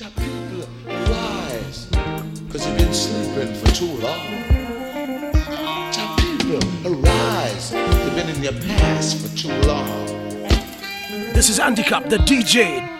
Chap people, rise, because you've been sleeping for too long. Chap people, arise, you've been in your past for too long. This is Andy Capp, the DJ.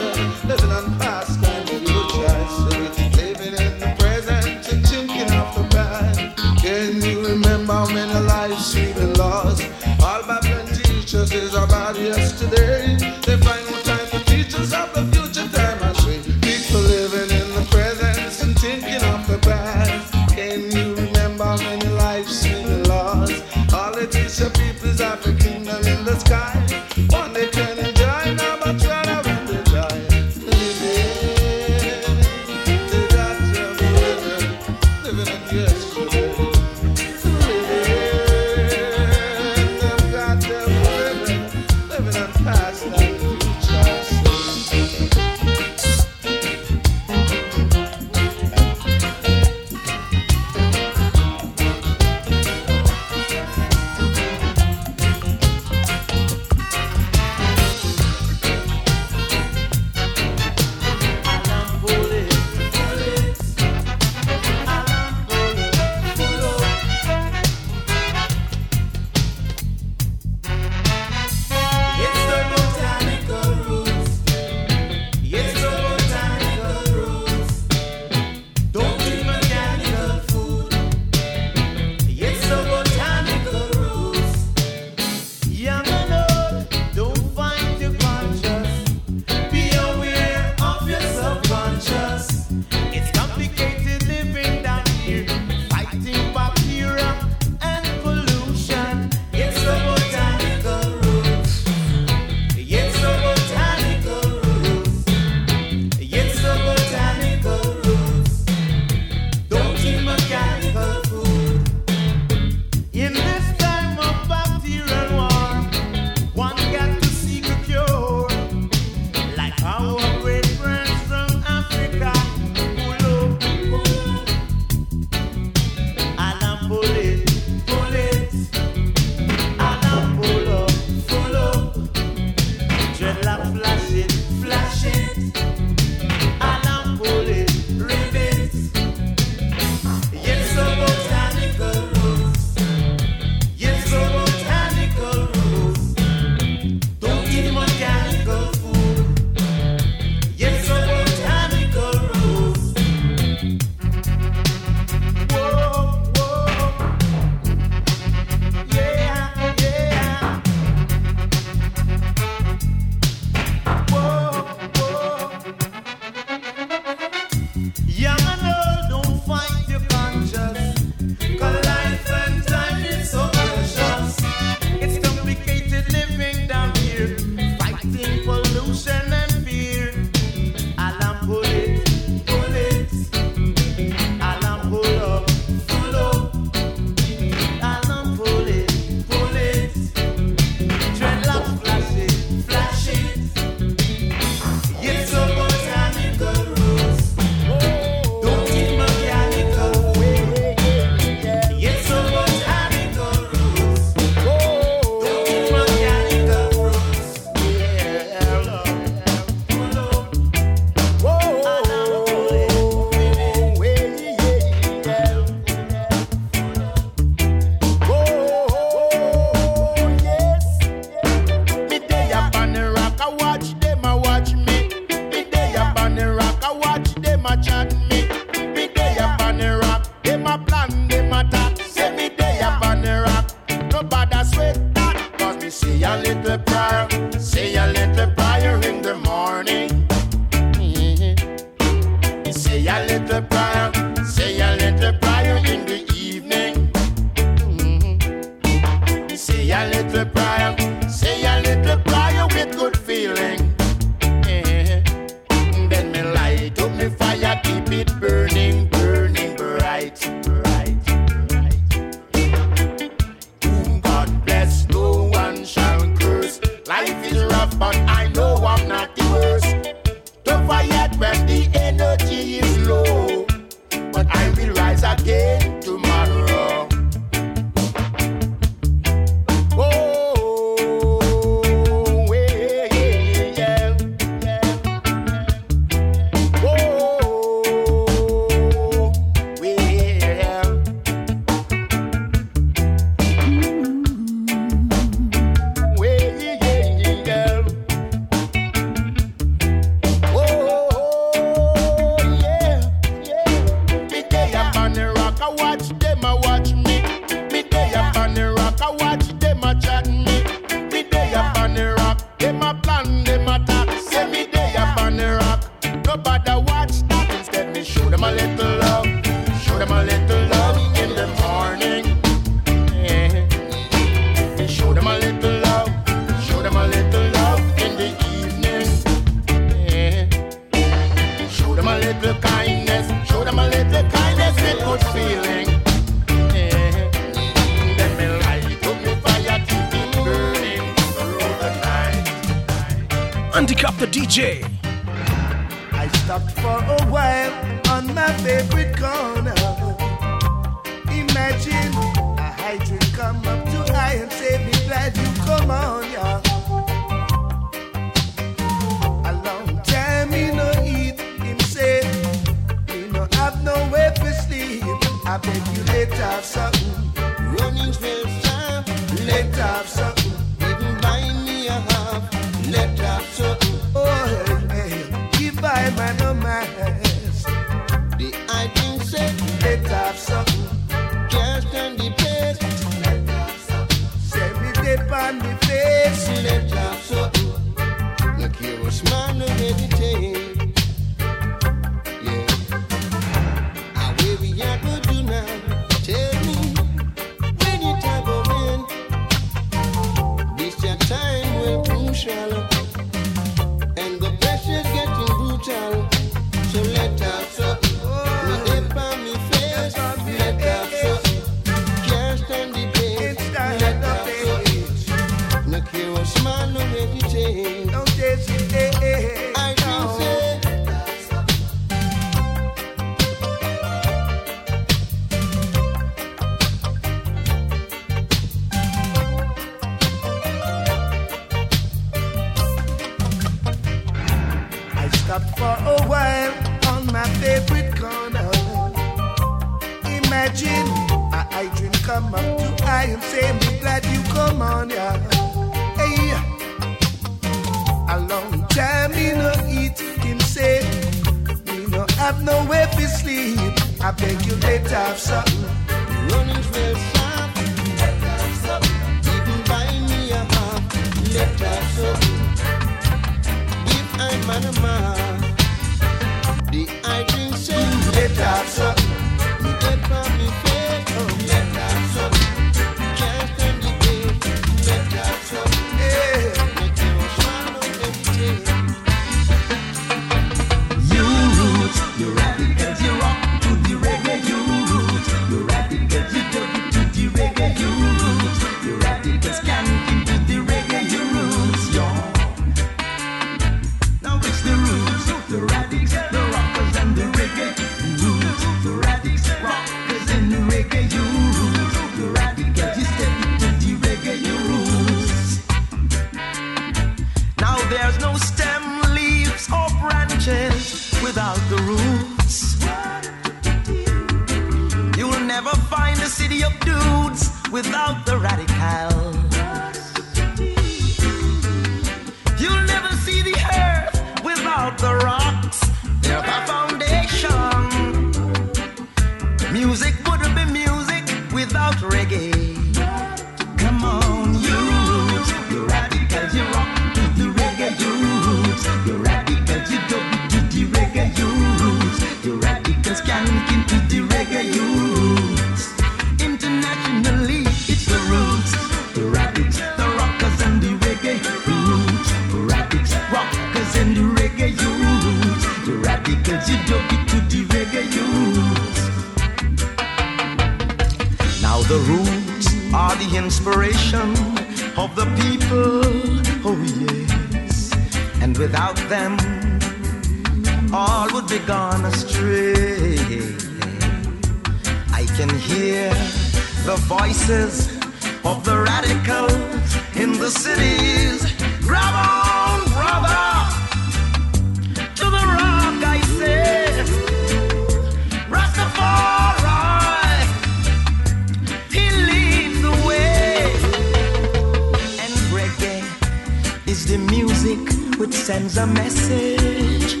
music which sends a message,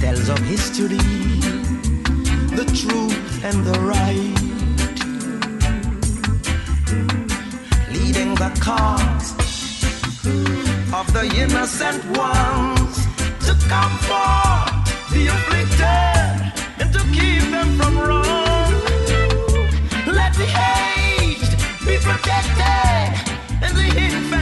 tells of history, the truth and the right, leading the cause of the innocent ones to comfort the afflicted and to keep them from wrong. Let the aged be protected and the infant.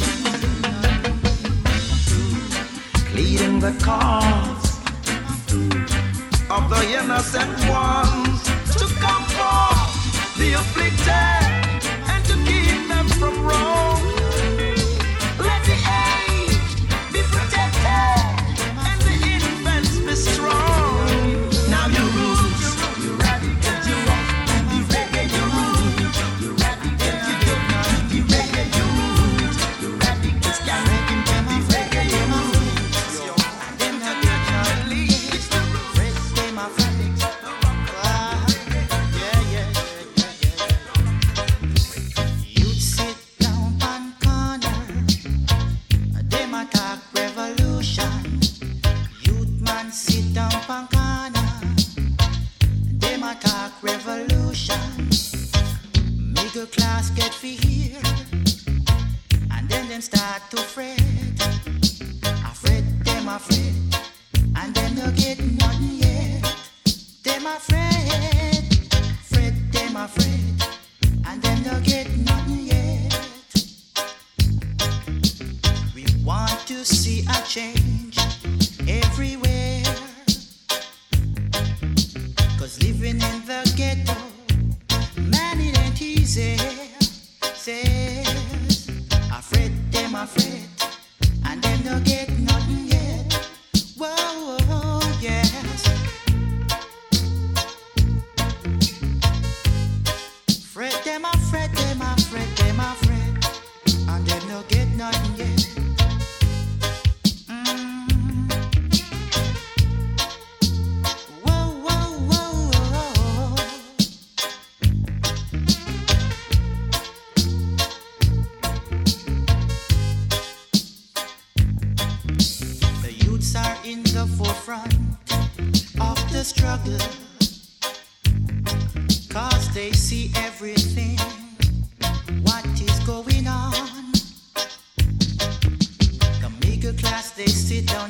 the cause of the innocent ones to comfort the afflicted and to keep them from wrong.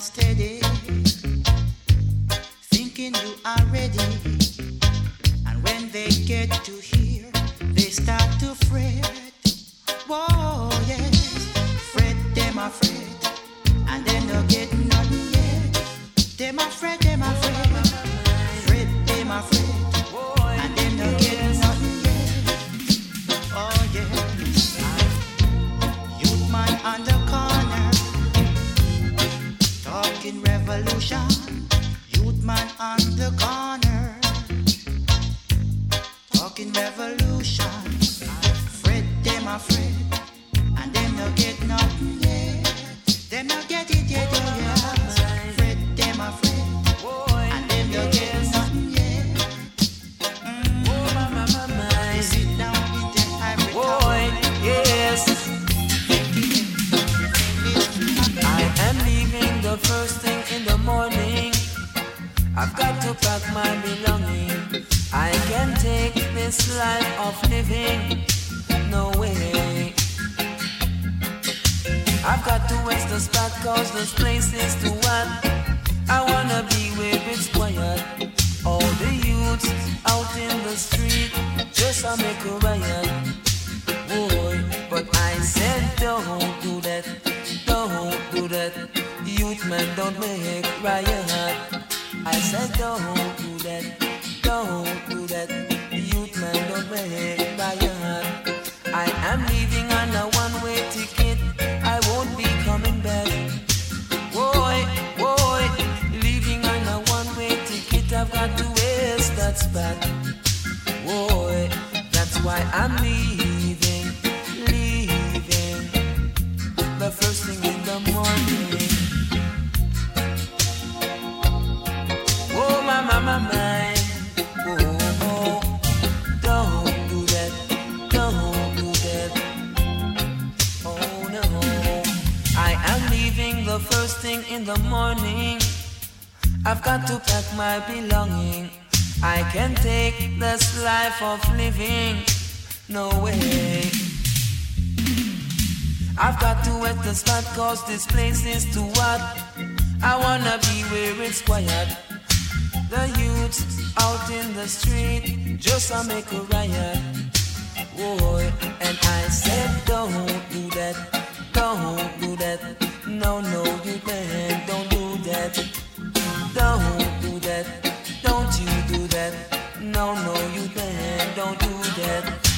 steady. don't make heart. I said don't do that, don't do that. Youth man don't make heart. I am leaving on a one-way ticket. I won't be coming back. Boy, boy, leaving on a one-way ticket. I've got to waste that spot. Boy, that's why I'm leaving. I've got to pack my belonging. I can't take this life of living. No way. I've got to hit the spot cause this place is too hot. I wanna be where it's quiet. The youths out in the street just to make a riot. Boy, and I said, don't do that, don't do that. No, no, you can't, don't do that. Don't do that, don't you do that. No, no, you can't. don't do that.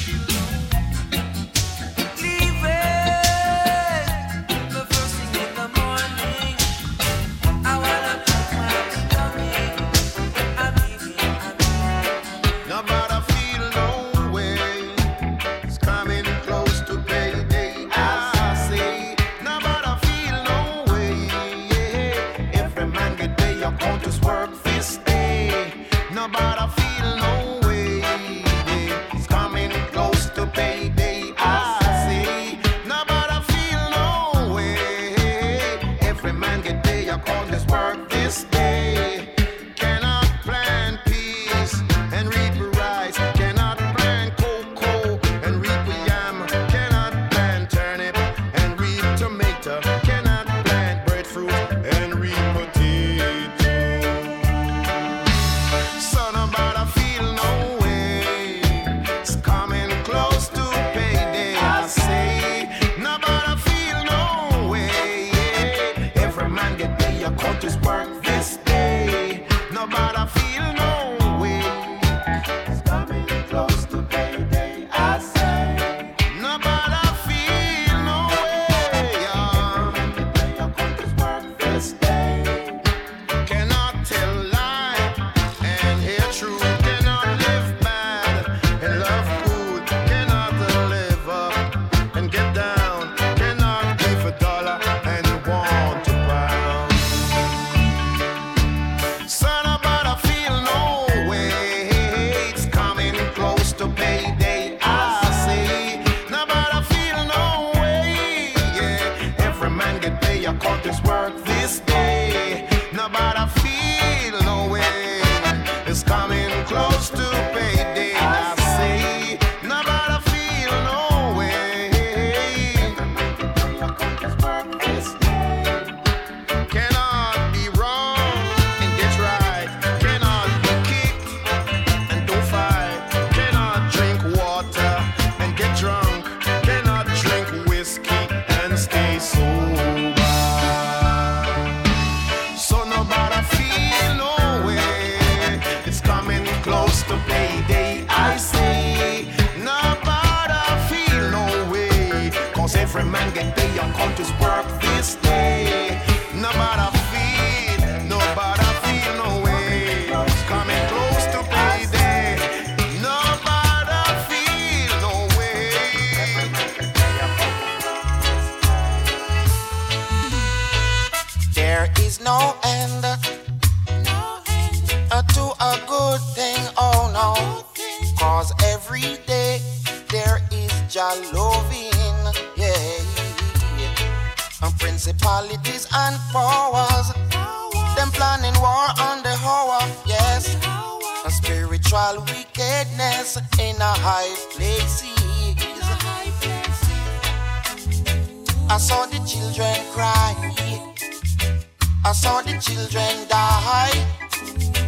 saw the children die.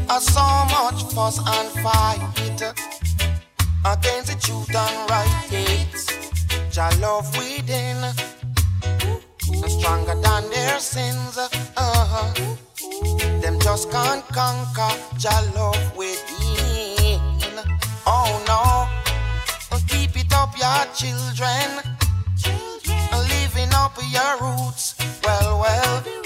I saw much fuss and fight against the truth and right. Jah love within stronger than their sins. Uh-huh. Them just can't conquer Jah love within. Oh no, keep it up, your children. Living up your roots, well, well.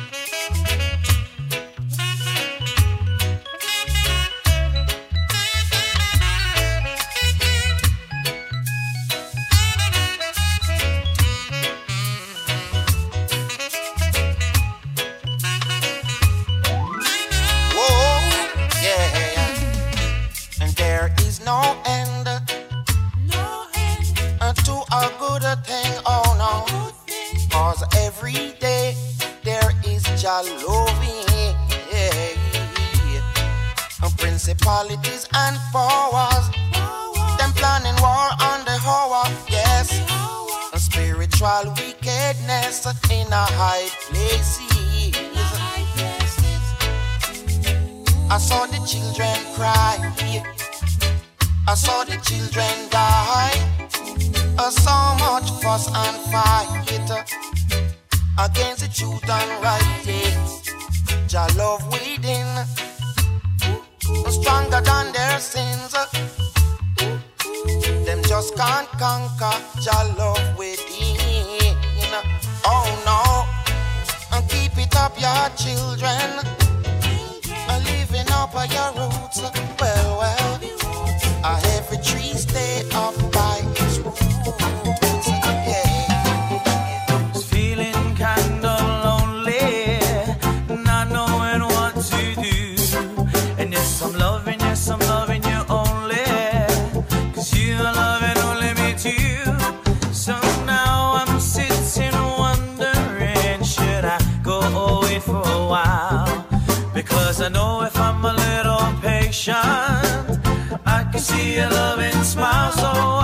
Sexual wickedness in a high places. I saw the children cry. I saw the children die. So much fuss and fight against the truth and right. Jah love within, stronger than their sins. Them just can't conquer Jah love your children, children. living up your roots. Well, well. I know if I'm a little patient, I can see a loving smile. So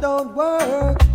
don't work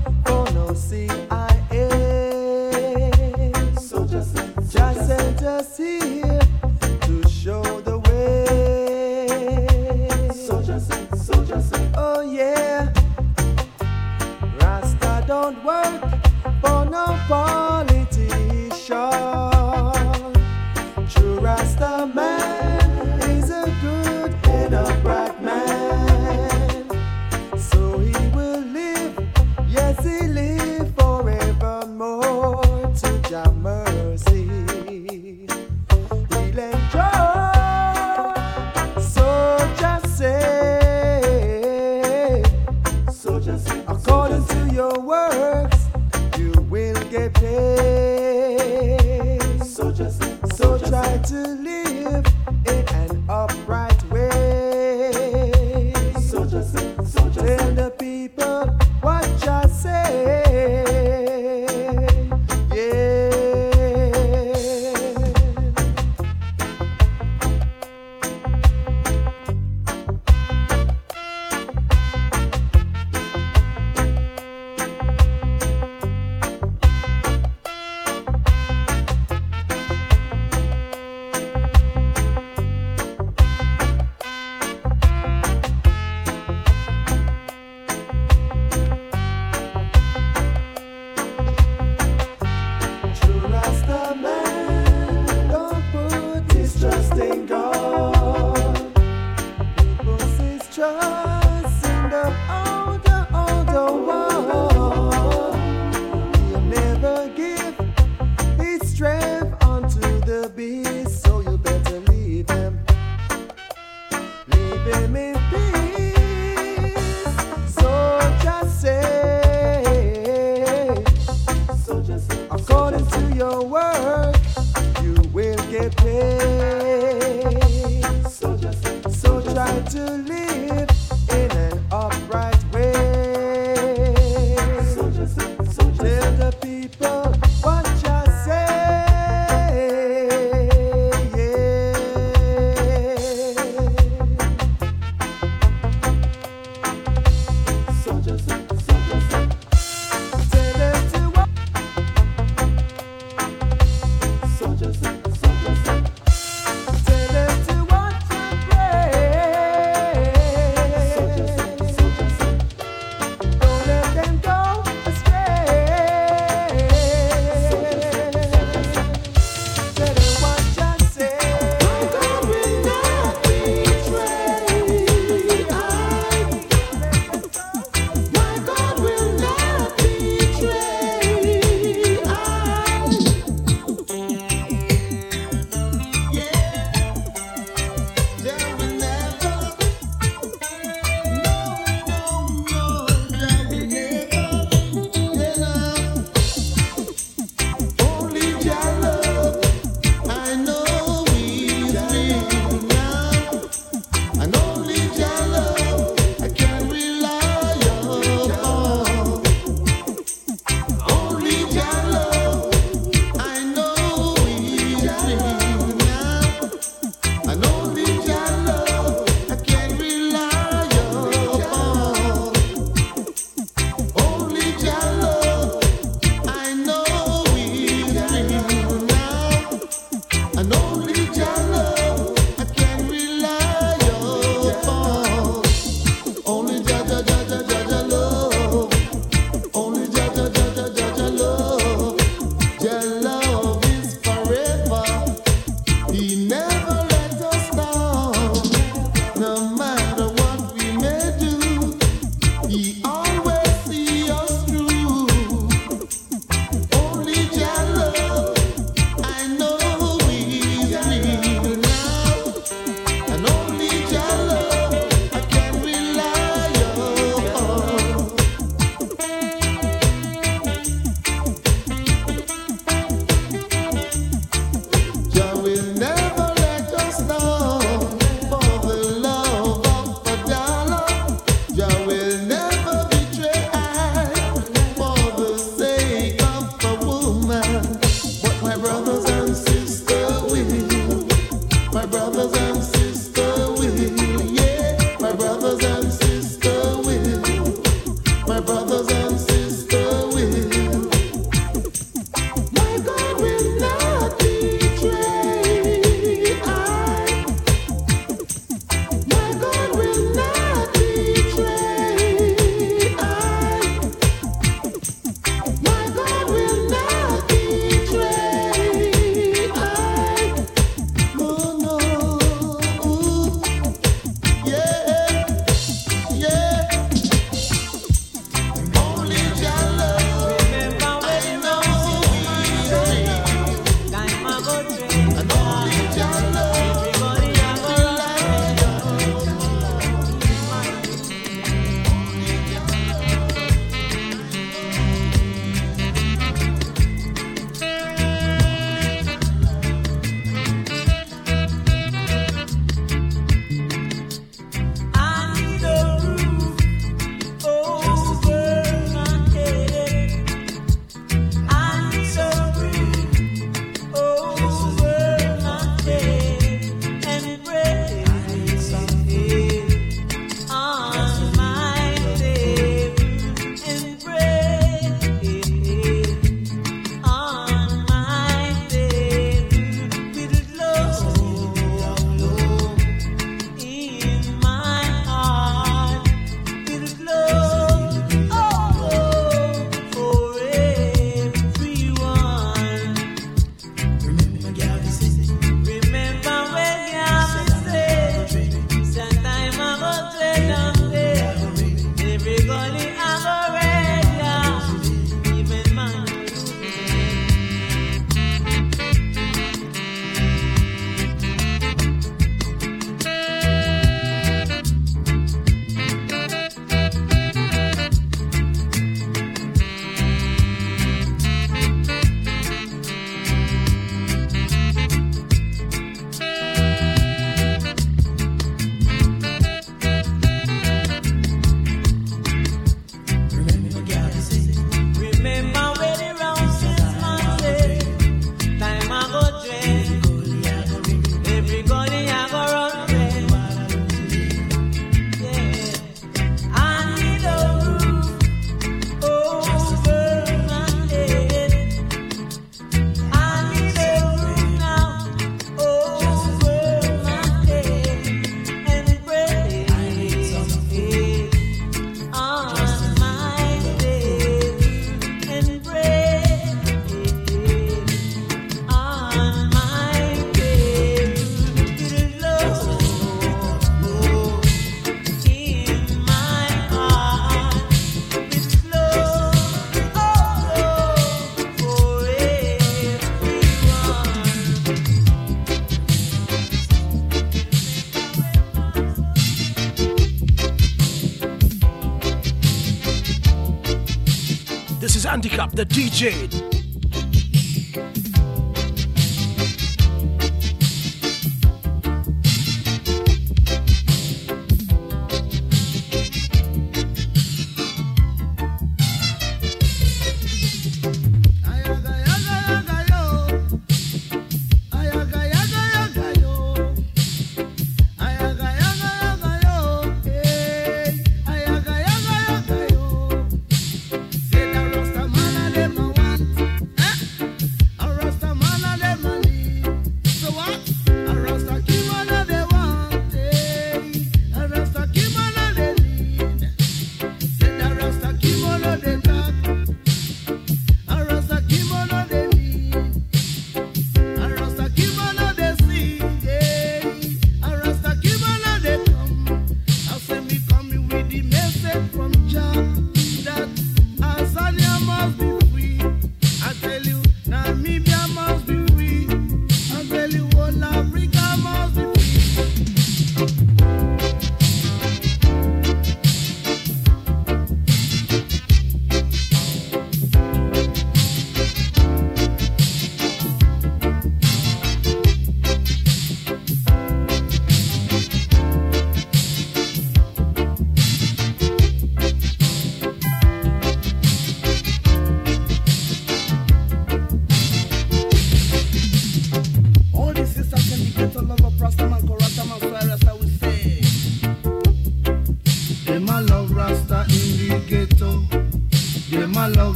the DJ.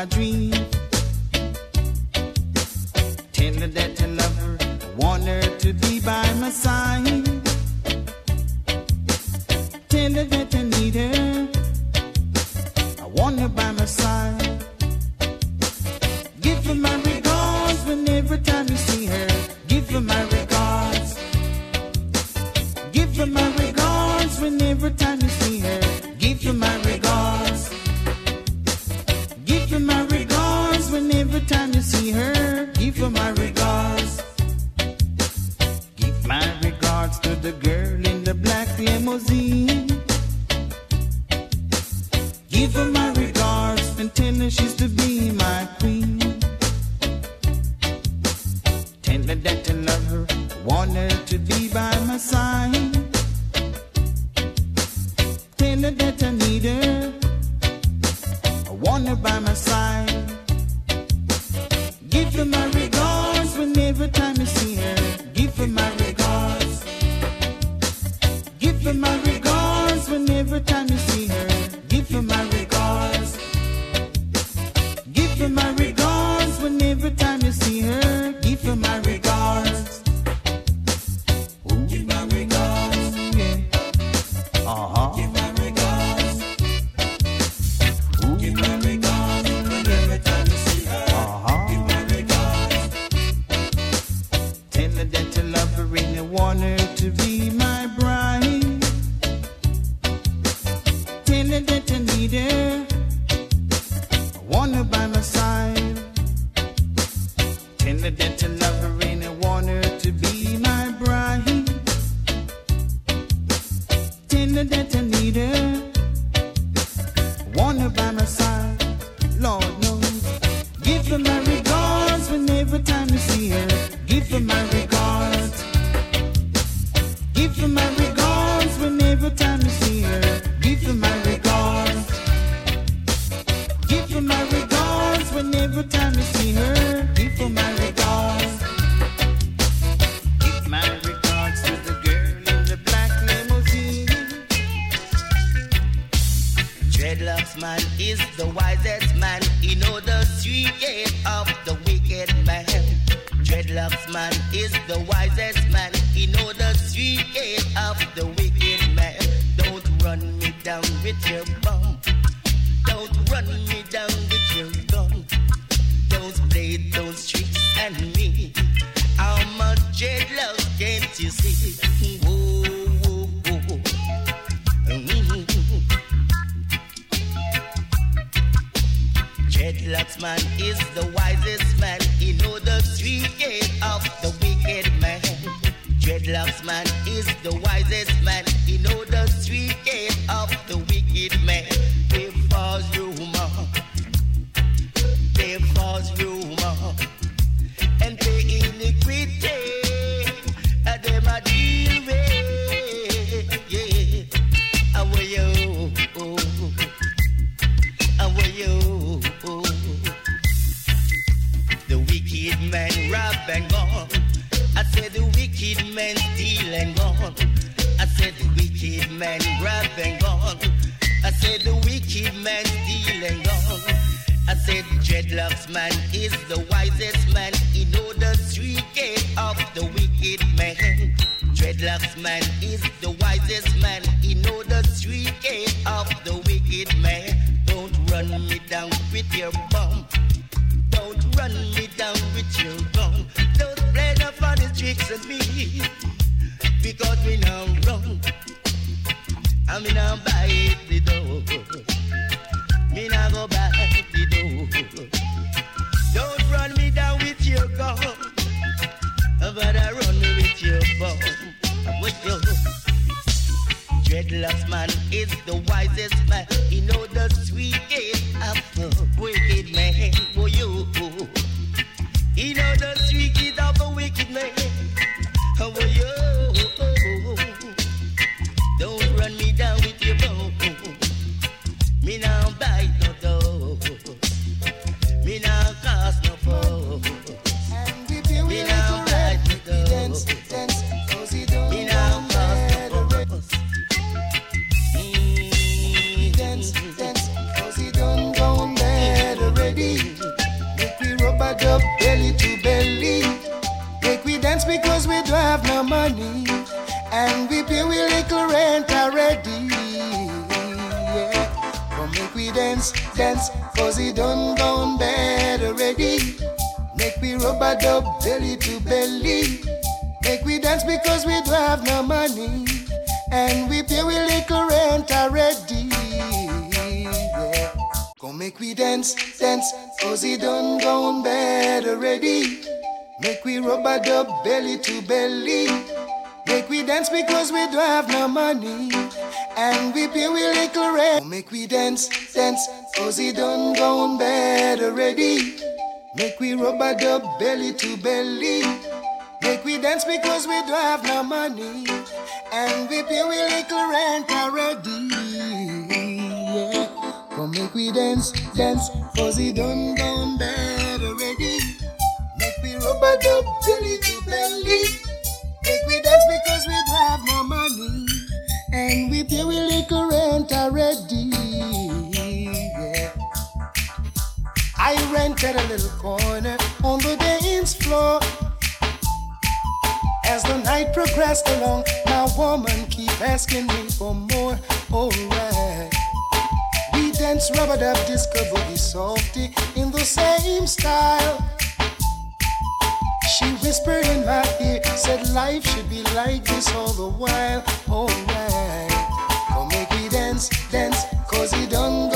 My regards Dreadlocks man is the wisest man. He know the secret of the wicked man. Dreadlocks man is the wisest man. He know the secret of the wicked man. They falls rumor. They falls rumor. And they iniquity. said, Dreadlocks man is the wisest man. He know the street of the wicked man. Dreadlocks man is the wisest man. He know the street of the wicked man. Don't run me down with your bum. Don't run me down with your gun. Don't play the funny tricks on me. Because me now wrong. I mean, I'm bite the dog. Me now go back. do. Dreadlocks man is the wisest man. He know the sweetest apple. wicked man. For you, he know the sweetest. keep your little rent already. Yeah. I rented a little corner on the dance floor. As the night progressed along, my woman keep asking me for more. Oh, alright. We dance rub-a-dub disco boogie softy in the same style. She whispered in my ear, said life should be like this all the while, oh, alright dance, cause he done